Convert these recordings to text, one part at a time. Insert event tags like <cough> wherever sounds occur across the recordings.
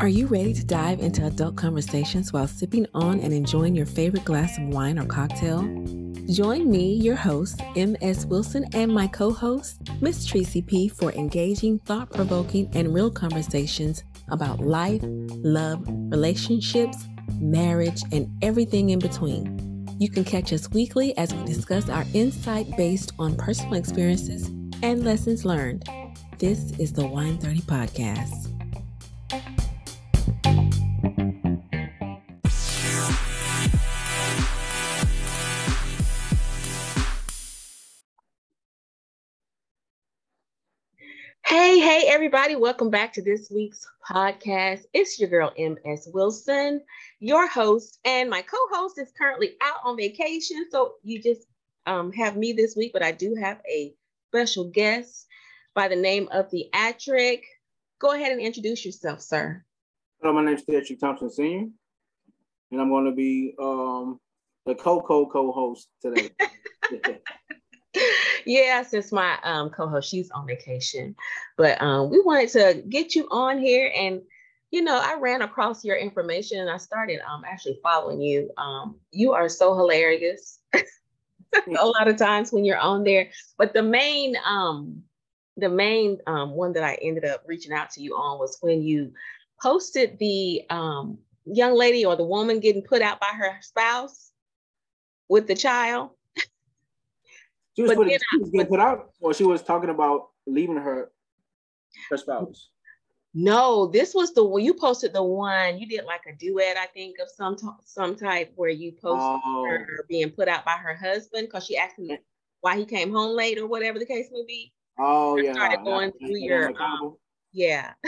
Are you ready to dive into adult conversations while sipping on and enjoying your favorite glass of wine or cocktail? Join me, your host, M.S. Wilson, and my co host, Miss Tracy P., for engaging, thought provoking, and real conversations about life, love, relationships, marriage, and everything in between. You can catch us weekly as we discuss our insight based on personal experiences and lessons learned. This is the Wine 30 Podcast. Hey, hey, everybody. Welcome back to this week's podcast. It's your girl, M.S. Wilson, your host, and my co host is currently out on vacation. So you just um, have me this week, but I do have a special guest by the name of the Theatric. Go ahead and introduce yourself, sir. Hello, my name is Theatric Thompson Sr., and I'm going to be um, the co co co host today. <laughs> <laughs> yeah, since my um, co-host she's on vacation, but um, we wanted to get you on here, and you know, I ran across your information and I started um, actually following you. Um, you are so hilarious. <laughs> a lot of times when you're on there, but the main um, the main um, one that I ended up reaching out to you on was when you posted the um, young lady or the woman getting put out by her spouse with the child she was, put, she was getting put out, or she was talking about leaving her her spouse. No, this was the one you posted. The one you did like a duet, I think, of some t- some type where you posted oh. her being put out by her husband because she asked him why he came home late or whatever the case may be. Oh yeah, started going through your um, yeah. <laughs>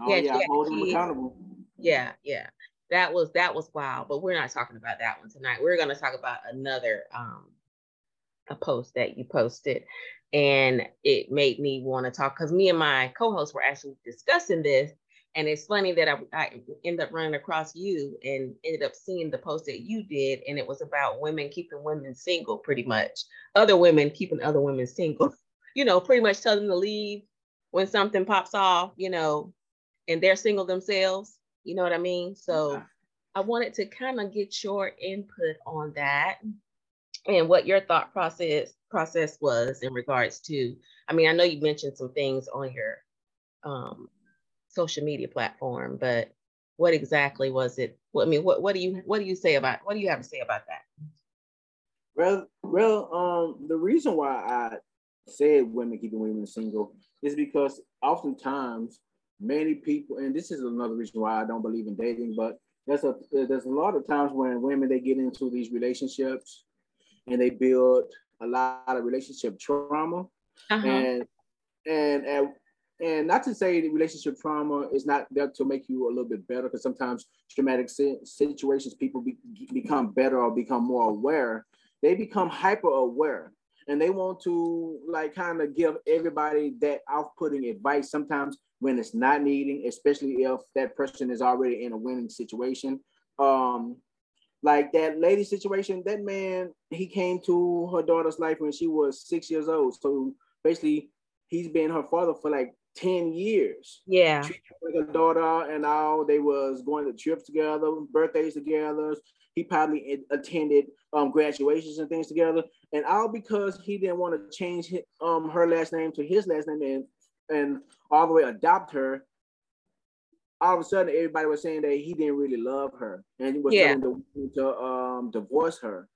oh yeah, yeah hold accountable. Yeah, yeah. That was that was wild, but we're not talking about that one tonight. We're gonna talk about another um a post that you posted and it made me want to talk because me and my co-host were actually discussing this and it's funny that I, I ended up running across you and ended up seeing the post that you did and it was about women keeping women single pretty much other women keeping other women single <laughs> you know pretty much tell them to leave when something pops off you know and they're single themselves you know what i mean? So i wanted to kind of get your input on that and what your thought process process was in regards to i mean i know you mentioned some things on your um, social media platform but what exactly was it? What i mean what, what do you what do you say about what do you have to say about that? Well well um the reason why i said women keeping women single is because oftentimes many people and this is another reason why i don't believe in dating but there's a there's a lot of times when women they get into these relationships and they build a lot of relationship trauma. Uh-huh. and, and and and not to say that relationship trauma is not there to make you a little bit better because sometimes traumatic situations people be, become better or become more aware. They become hyper aware and they want to like kind of give everybody that off-putting advice sometimes when it's not needing especially if that person is already in a winning situation um like that lady situation, that man, he came to her daughter's life when she was six years old. So basically, he's been her father for like 10 years. Yeah. Like a daughter and all they was going to trips together, birthdays together. He probably attended um, graduations and things together. And all because he didn't want to change his, um, her last name to his last name and, and all the way adopt her all of a sudden everybody was saying that he didn't really love her and he was yeah. telling to, to um divorce her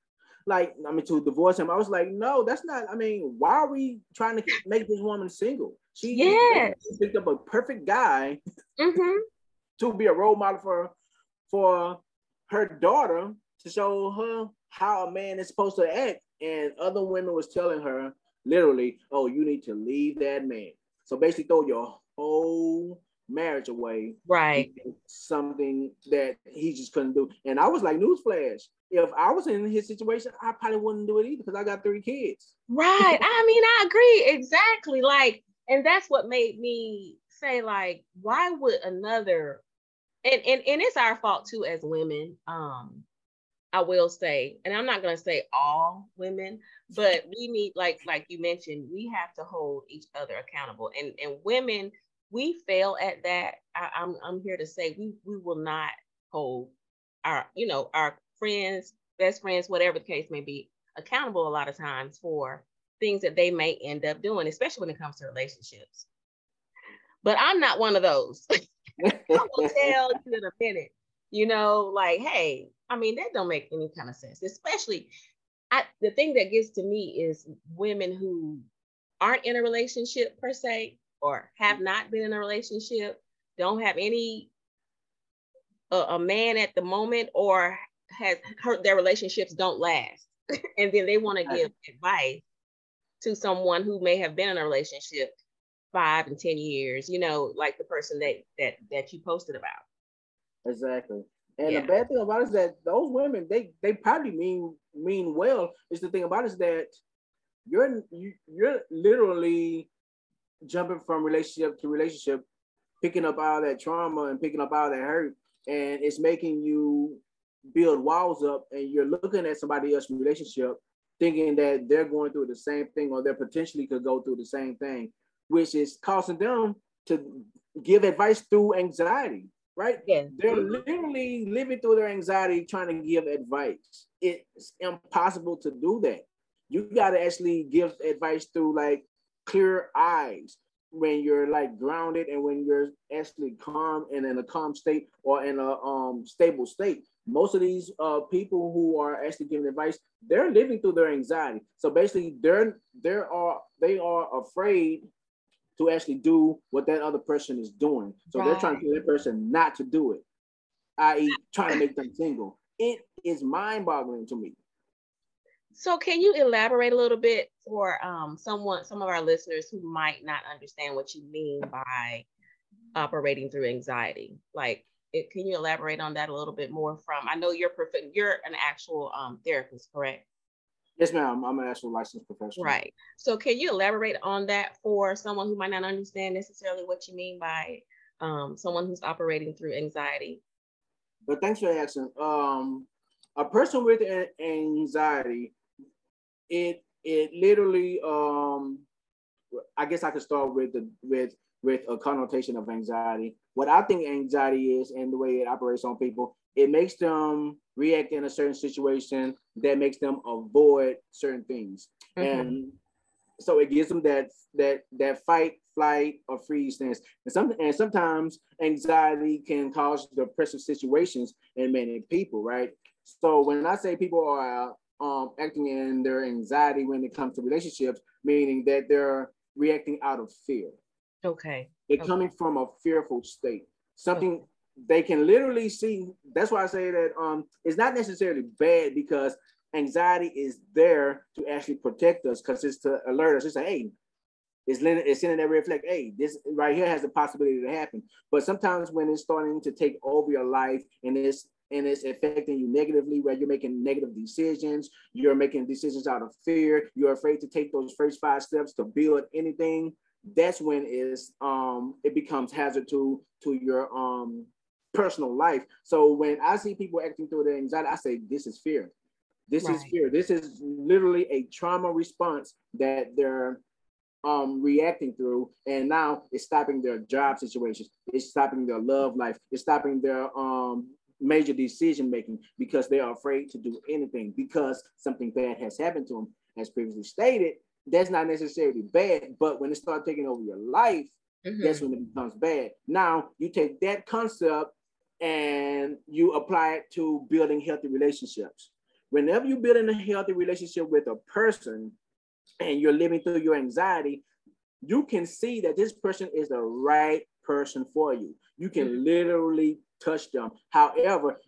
like i mean to divorce him i was like no that's not i mean why are we trying to make this woman single she yes. picked up a perfect guy mm-hmm. <laughs> to be a role model for for her daughter to show her how a man is supposed to act and other women was telling her literally oh you need to leave that man so basically throw your whole marriage away. Right. Something that he just couldn't do. And I was like, newsflash. If I was in his situation, I probably wouldn't do it either because I got three kids. Right. I mean, I agree. Exactly. Like, and that's what made me say, like, why would another and and, and it's our fault too as women. Um, I will say, and I'm not gonna say all women, but we need like like you mentioned we have to hold each other accountable and and women we fail at that I, I'm, I'm here to say we we will not hold our you know our friends best friends whatever the case may be accountable a lot of times for things that they may end up doing especially when it comes to relationships. But i'm not one of those. <laughs> I will <laughs> tell you in a minute you know like hey i mean that don't make any kind of sense especially I, the thing that gets to me is women who aren't in a relationship per se or have not been in a relationship, don't have any uh, a man at the moment or has hurt their relationships don't last. <laughs> and then they want to give advice to someone who may have been in a relationship five and ten years, you know, like the person that that that you posted about. Exactly. And yeah. the bad thing about it is that those women, they they probably mean mean well. Is the thing about it is that you're you, you're literally jumping from relationship to relationship, picking up all that trauma and picking up all that hurt, and it's making you build walls up. And you're looking at somebody else's relationship, thinking that they're going through the same thing or they potentially could go through the same thing, which is causing them to give advice through anxiety right? Yeah. They're literally living through their anxiety trying to give advice. It's impossible to do that. You got to actually give advice through like clear eyes when you're like grounded and when you're actually calm and in a calm state or in a um stable state. Most of these uh people who are actually giving advice, they're living through their anxiety. So basically, they're they are they are afraid to actually do what that other person is doing. So right. they're trying to get that person not to do it, i.e., trying to make them single. It is mind boggling to me. So can you elaborate a little bit for um, someone, some of our listeners who might not understand what you mean by operating through anxiety? Like, it, can you elaborate on that a little bit more? From I know you're perfect, you're an actual um, therapist, correct? Yes, ma'am. I'm an actual licensed professional. Right. So can you elaborate on that for someone who might not understand necessarily what you mean by um, someone who's operating through anxiety? But thanks for asking. Um, a person with anxiety, it it literally um, I guess I could start with the with with a connotation of anxiety. What I think anxiety is and the way it operates on people, it makes them react in a certain situation that makes them avoid certain things. Mm-hmm. And so it gives them that that that fight, flight, or freeze stance. And some and sometimes anxiety can cause depressive situations in many people, right? So when I say people are um, acting in their anxiety when it comes to relationships, meaning that they're reacting out of fear. Okay. They're okay. coming from a fearful state. Something okay. they can literally see. That's why I say that um, it's not necessarily bad because anxiety is there to actually protect us because it's to alert us. It's like, hey, it's, it's sending that reflect, hey, this right here has the possibility to happen. But sometimes when it's starting to take over your life and it's and it's affecting you negatively where you're making negative decisions you're making decisions out of fear you're afraid to take those first five steps to build anything that's when is um it becomes hazard to to your um personal life. So when I see people acting through their anxiety, I say this is fear. This right. is fear. This is literally a trauma response that they're um reacting through and now it's stopping their job situations it's stopping their love life it's stopping their um major decision making because they are afraid to do anything because something bad has happened to them as previously stated that's not necessarily bad, but when it starts taking over your life, mm-hmm. that's when it becomes bad. Now you take that concept and you apply it to building healthy relationships. Whenever you're building a healthy relationship with a person and you're living through your anxiety, you can see that this person is the right person for you. You can mm-hmm. literally touch them. However,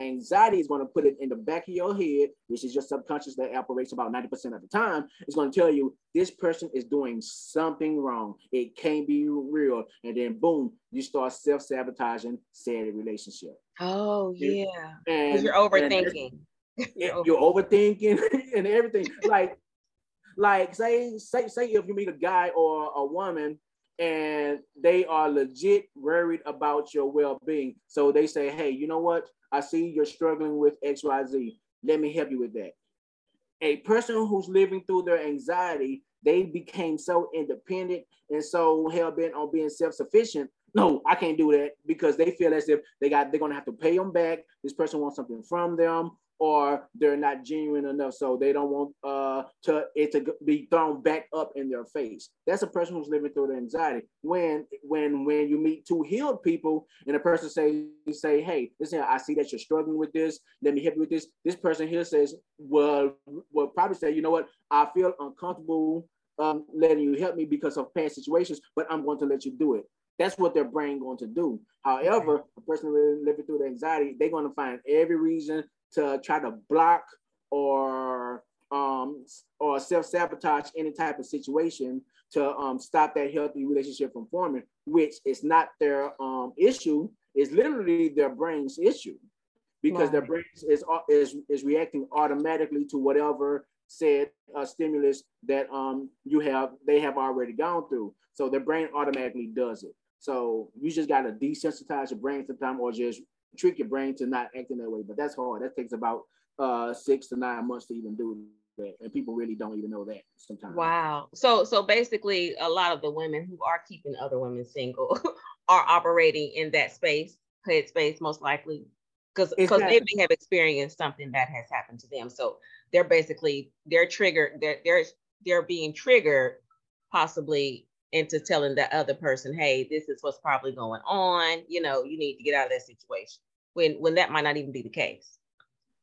Anxiety is going to put it in the back of your head, which is your subconscious that operates about 90% of the time. It's going to tell you this person is doing something wrong. It can't be real. And then boom, you start self-sabotaging said relationship. Oh yeah. Because <laughs> you're overthinking. you're <laughs> overthinking and everything. <laughs> Like, like say, say, say if you meet a guy or a woman and they are legit worried about your well-being. So they say, hey, you know what? I see you're struggling with XYZ. Let me help you with that. a person who's living through their anxiety, they became so independent and so hell bent on being self-sufficient. No, I can't do that because they feel as if they got they're gonna have to pay them back. This person wants something from them, or they're not genuine enough, so they don't want uh to it to be thrown back up in their face. That's a person who's living through the anxiety. When when when you meet two healed people and a person say say, hey, listen, I see that you're struggling with this. Let me help you with this. This person here says, well, will probably say, you know what, I feel uncomfortable um, letting you help me because of past situations, but I'm going to let you do it. That's what their brain going to do. However, a person living through the anxiety, they're going to find every reason to try to block or um, or self-sabotage any type of situation to um, stop that healthy relationship from forming, which is not their um, issue, is literally their brain's issue because their brain is, is, is reacting automatically to whatever said uh, stimulus that um, you have they have already gone through. So their brain automatically does it. So you just got to desensitize your brain sometimes or just trick your brain to not acting that way. But that's hard. That takes about uh, six to nine months to even do that. And people really don't even know that sometimes. Wow. So so basically a lot of the women who are keeping other women single <laughs> are operating in that space, head space most likely. Because because they may have experienced something that has happened to them. So they're basically they're triggered, they're they're they're being triggered possibly into telling the other person, hey, this is what's probably going on. You know, you need to get out of that situation when when that might not even be the case.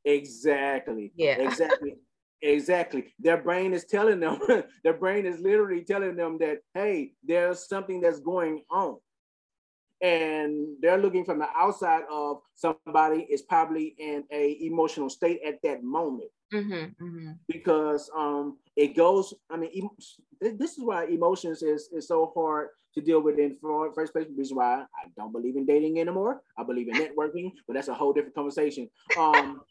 Exactly. Yeah. Exactly. exactly. Their brain is telling them, <laughs> their brain is literally telling them that, hey, there's something that's going on. And they're looking from the outside of somebody is probably in a emotional state at that moment. Mm-hmm, mm-hmm. Because um, it goes. I mean, em- this is why emotions is is so hard to deal with in first place. Reason why I don't believe in dating anymore. I believe in networking, but that's a whole different conversation. Um,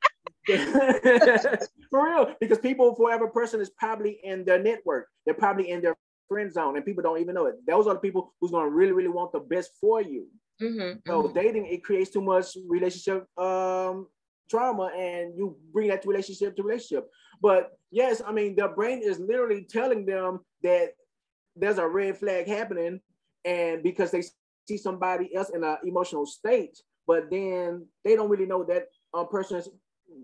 <laughs> for real, because people for every person is probably in their network. They're probably in their friend zone, and people don't even know it. Those are the people who's gonna really, really want the best for you. Mm-hmm, so mm-hmm. dating it creates too much relationship um, trauma and you bring that to relationship to relationship. But yes, I mean, their brain is literally telling them that there's a red flag happening, and because they see somebody else in an emotional state, but then they don't really know that um, person's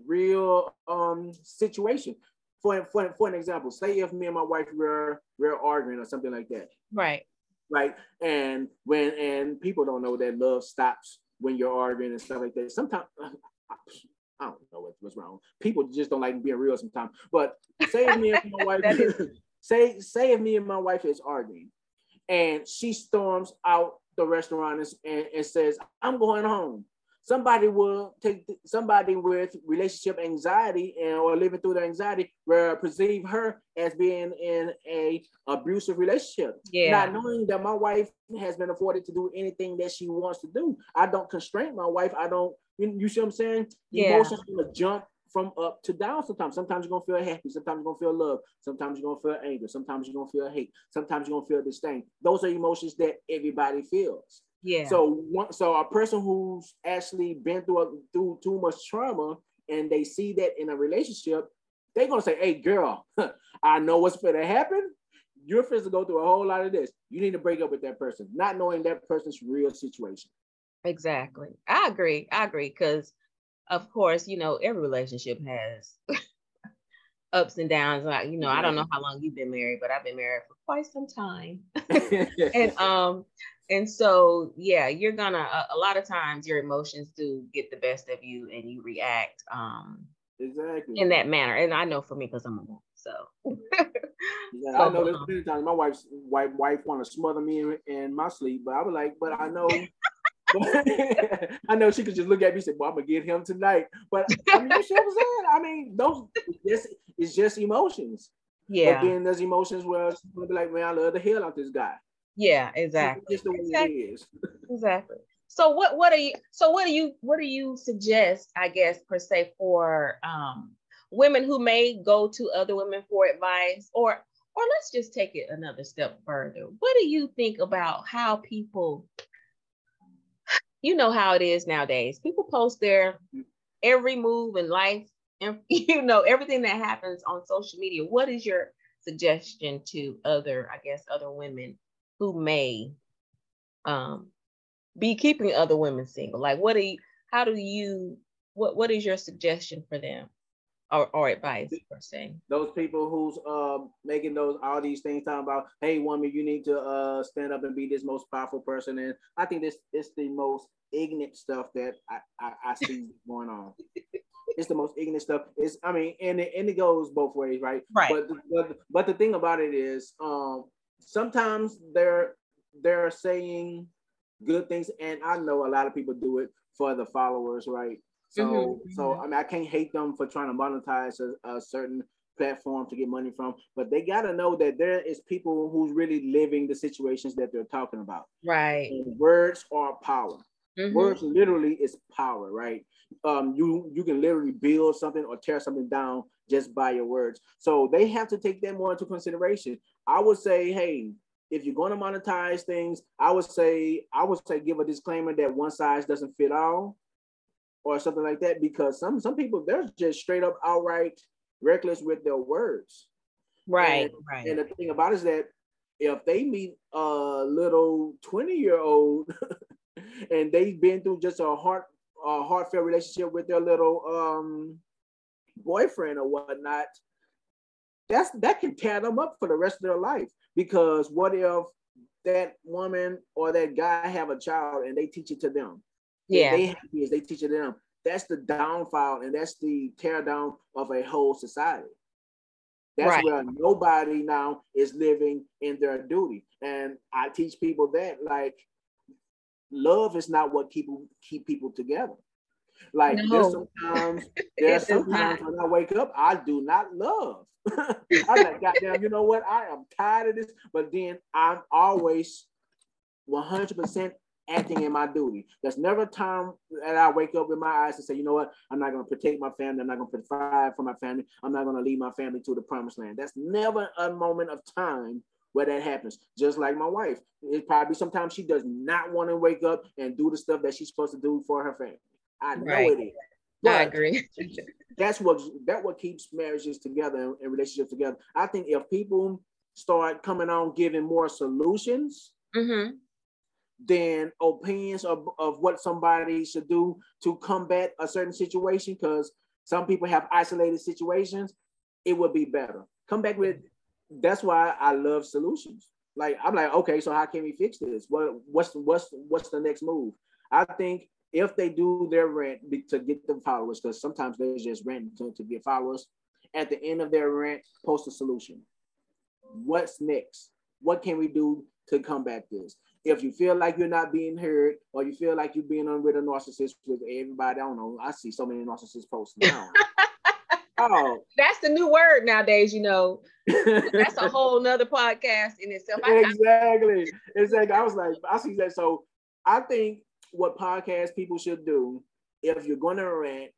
real um, situation. For, for, for an example, say if me and my wife were we're arguing or something like that. Right. Right. And when and people don't know that love stops when you're arguing and stuff like that. Sometimes <laughs> I don't know what, what's wrong. People just don't like being real sometimes. But say if me and my <laughs> wife <laughs> say say if me and my wife is arguing and she storms out the restaurant and, and says, I'm going home. Somebody will take somebody with relationship anxiety and or living through the anxiety will perceive her as being in a abusive relationship. Yeah. Not knowing that my wife has been afforded to do anything that she wants to do. I don't constrain my wife. I don't you, you see what I'm saying? Yeah. Emotions gonna jump from up to down sometimes. Sometimes you're gonna feel happy, sometimes you're gonna feel love, sometimes you're gonna feel anger, sometimes you're gonna feel hate, sometimes you're gonna feel disdain. Those are emotions that everybody feels. Yeah. So one so a person who's actually been through a, through too much trauma and they see that in a relationship, they're gonna say, Hey girl, <laughs> I know what's gonna happen. You're supposed to go through a whole lot of this. You need to break up with that person, not knowing that person's real situation. Exactly. I agree. I agree. Because, of course, you know, every relationship has <laughs> ups and downs. Like, you know, I don't know how long you've been married, but I've been married for quite some time. <laughs> and, um, and so, yeah, you're gonna, a, a, lot of times your emotions do get the best of you and you react, um, exactly in that manner. And I know for me, because I'm a woman. So, <laughs> yeah, so, I know there's many times my wife's wife wife want to smother me in, in my sleep, but I was like, but I know <laughs> I know she could just look at me and say, "Well, I'm gonna get him tonight." But I mean, you see what I'm saying? I mean, those it's, it's just emotions. Yeah. But then there's emotions where she's gonna be like, "Man, I love the hell out this guy." Yeah, exactly. Just the way exactly. it is. <laughs> exactly. So what what are you so what do you what do you suggest, I guess, per se, for um women who may go to other women for advice or or let's just take it another step further. What do you think about how people you know how it is nowadays. People post their every move in life and <laughs> you know everything that happens on social media what is your suggestion to other i guess other women who may um be keeping other women single? Like what do you how do you what what is your suggestion for them? Or, or advice per se? those people who's um making those all these things talking about hey woman you need to uh stand up and be this most powerful person. And i think this is the most ignorant stuff that i i, I see <laughs> going on. It's the most ignorant stuff. It's i mean and it, and it goes both ways right? Right. But but, but the thing about it is um sometimes they're they're saying good things and i know a lot of people do it for the followers right so, mm-hmm. so I mean, I can't hate them for trying to monetize a, a certain platform to get money from, but they got to know that there is people who's really living the situations that they're talking about. Right. And words are power. Mm-hmm. Words literally is power, right? Um, you you can literally build something or tear something down just by your words. So they have to take that more into consideration. I would say, hey, if you're going to monetize things, I would say I would say give a disclaimer that one size doesn't fit all or something like that because some some people they're just straight up outright reckless with their words. Right, and, right. And the thing about it is that if they meet a little 20 year old <laughs> and they've been through just a heart a heartfelt relationship with their little um boyfriend or whatnot, that's that can tear them up for the rest of their life. Because what if that woman or that guy have a child and they teach it to them? yeah. they have kids, they teach it to them. That's the downfall and that's the tear down of a whole society. That's right. where nobody now is living in their duty. And I teach people that like love is not what keep keep people together. Like no. <laughs> there's sometimes there's sometimes when I wake up, I do not love. <laughs> I'm like, goddamn, you know what? I am tired of this, but then I'm always 100% acting in my duty. There's never a time that I wake up with my eyes and say, you know what, I'm not going to protect my family. I'm not going to provide for my family. I'm not going to lead my family to the promised land. That's never a moment of time where that happens. Just like my wife, it probably sometimes she does not want to wake up and do the stuff that she's supposed to do for her family. I know right. it is. But I agree. that's what that what keeps marriages together and relationships together. I think if people start coming on giving more solutions, mm-hmm. than opinions of, of what somebody should do to combat a certain situation because some people have isolated situations it would be better. Come back with that's why i love solutions. Like i'm like okay so how can we fix this? What what's what's what's the next move? I think if they do their rent to get the followers because sometimes they just rent to, get followers at the end of their rent post a solution what's next what can we do to combat this if you feel like you're not being heard or you feel like you're being on with a narcissist with everybody, I don't know. I see so many narcissist posts now. <laughs> oh, that's the new word nowadays, you know. <laughs> that's a whole nother podcast in itself. exactly. Exactly. I was like, I see that. So I think what podcast people should do if you're going to rant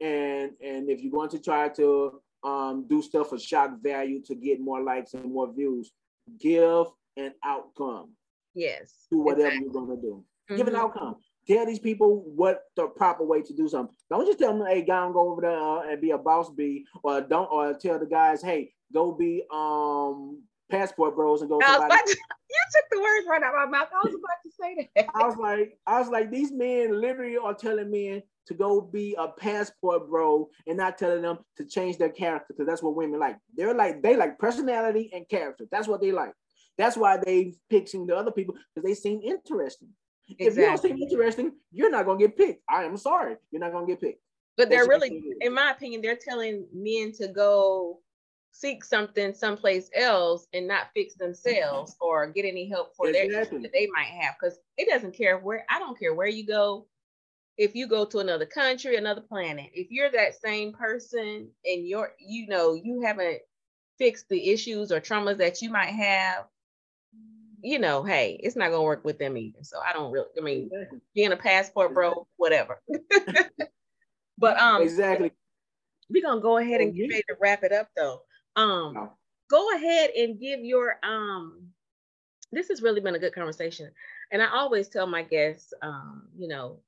and and if you're going to try to um, do stuff for shock value to get more likes and more views, give an outcome. Yes. Do whatever exactly. you're going to do. Mm-hmm. Give an mm-hmm. outcome. Tell these people what the proper way to do something. Don't just tell them, hey, go go over there uh, and be a boss bee, or don't, or tell the guys, hey, go be um passport bros and go. To, <laughs> you took the words right out of my mouth. I was about to say that. I was like, I was like, these men literally are telling men to go be a passport bro and not telling them to change their character because that's what women like. They're like, they like personality and character. That's what they like. That's why they picking the other people because they seem interesting. Exactly. If you don't seem interesting, you're not gonna get picked. I am sorry, you're not gonna get picked. But they're really, in my opinion, they're telling men to go seek something someplace else and not fix themselves or get any help for exactly. their that they might have. Because it doesn't care where I don't care where you go. If you go to another country, another planet, if you're that same person and you're, you know, you haven't fixed the issues or traumas that you might have you know, hey, it's not gonna work with them either. So I don't really, I mean, being a passport bro, whatever. <laughs> <laughs> but um, exactly. We're gonna go ahead and get ready to wrap it up though. Um, no. go ahead and give your um. This has really been a good conversation, and I always tell my guests, um, you know,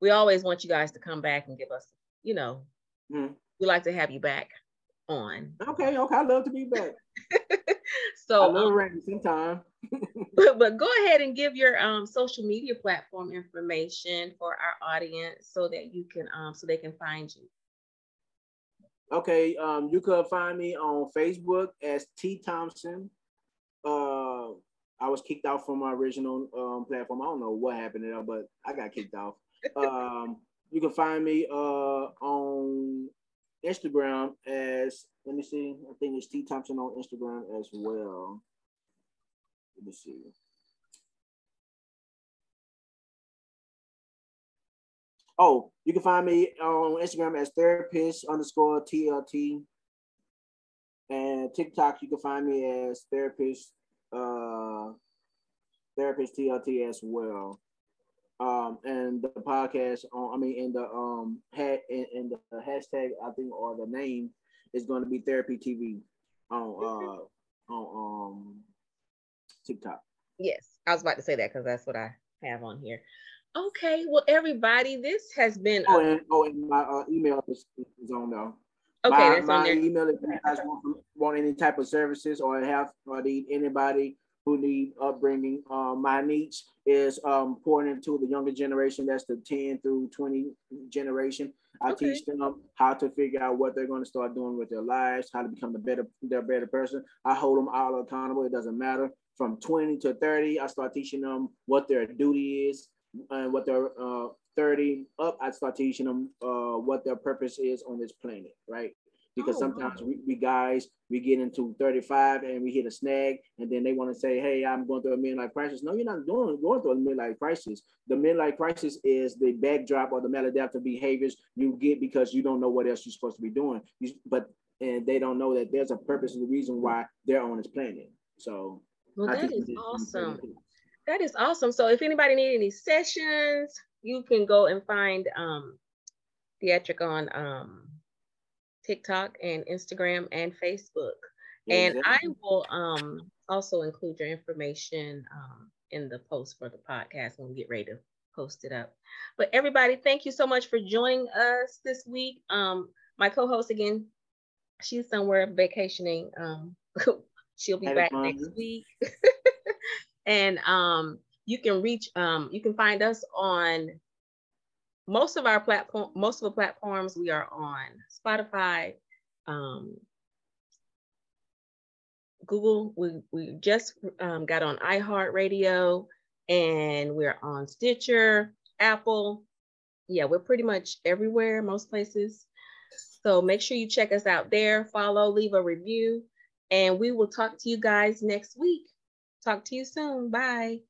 we always want you guys to come back and give us you know, mm-hmm. we like to have you back on. Okay, okay, I love to be back. <laughs> so I love um, sometime. <laughs> but, but go ahead and give your um social media platform information for our audience so that you can um so they can find you. Okay, um, you could find me on Facebook as T Thompson. Uh, I was kicked out from my original um, platform. I don't know what happened there, but I got kicked off. <laughs> um, you can find me uh, on Instagram as let me see. I think it's T Thompson on Instagram as well. Let me see. Oh, you can find me on Instagram as therapist underscore TLT. And TikTok, you can find me as therapist, uh, therapist TLT as well. Um, and the podcast on, I mean, in the um, hat in, the hashtag, I think, or the name is going to be therapy TV on uh on um TikTok. Yes, I was about to say that because that's what I have on here. Okay, well, everybody, this has been. Oh, and, oh, and my uh, email is, is on there. Okay, my, that's my on there. email if you guys want, want any type of services or have or need anybody who need upbringing. Um, my niche is um, pouring into the younger generation. That's the 10 through 20 generation. I okay. teach them how to figure out what they're going to start doing with their lives, how to become the better, their better person. I hold them all accountable. It doesn't matter. From 20 to 30, I start teaching them what their duty is and what their uh, 30 up, I start teaching them uh, what their purpose is on this planet, right? Because oh, sometimes wow. we, we, guys we get into 35 and we hit a snag, and then they want to say, "Hey, I'm going through a midlife crisis." No, you're not doing going through a midlife crisis. The midlife crisis is the backdrop or the maladaptive behaviors you get because you don't know what else you're supposed to be doing. You, but and they don't know that there's a purpose and the reason why they're on this planet. So, well, that is awesome. That is awesome. So if anybody need any sessions, you can go and find um, Theatric on um, TikTok and Instagram and Facebook. and I will um, also include your information um, in the post for the podcast when we get ready to post it up. But everybody, thank you so much for joining us this week. Um, my co-host again, she's somewhere vacationing. Um, <laughs> she'll be back next week. <laughs> and um, you can reach um, you can find us on most of our platform most of the platforms we are on spotify um, google. We, we just um, got on iheartradio and we're on stitcher apple. Yeah we're pretty much everywhere most places. So make sure you check us out there. Follow leave a review and we will talk to you guys next week Talk to you soon. Bye.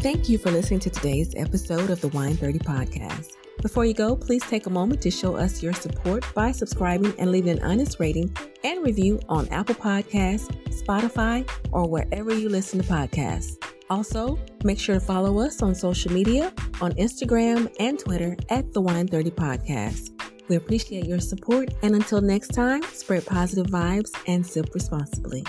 Thank you for listening to today's episode of the Wine 30 podcast. Before you go, please take a moment to show us your support by subscribing and leaving an honest rating and review on Apple Podcasts, Spotify, or wherever you listen to podcasts. Also, make sure to follow us on social media on Instagram and Twitter at the Wine 30 Podcast. We appreciate your support, and until next time, spread positive vibes and sip responsibly.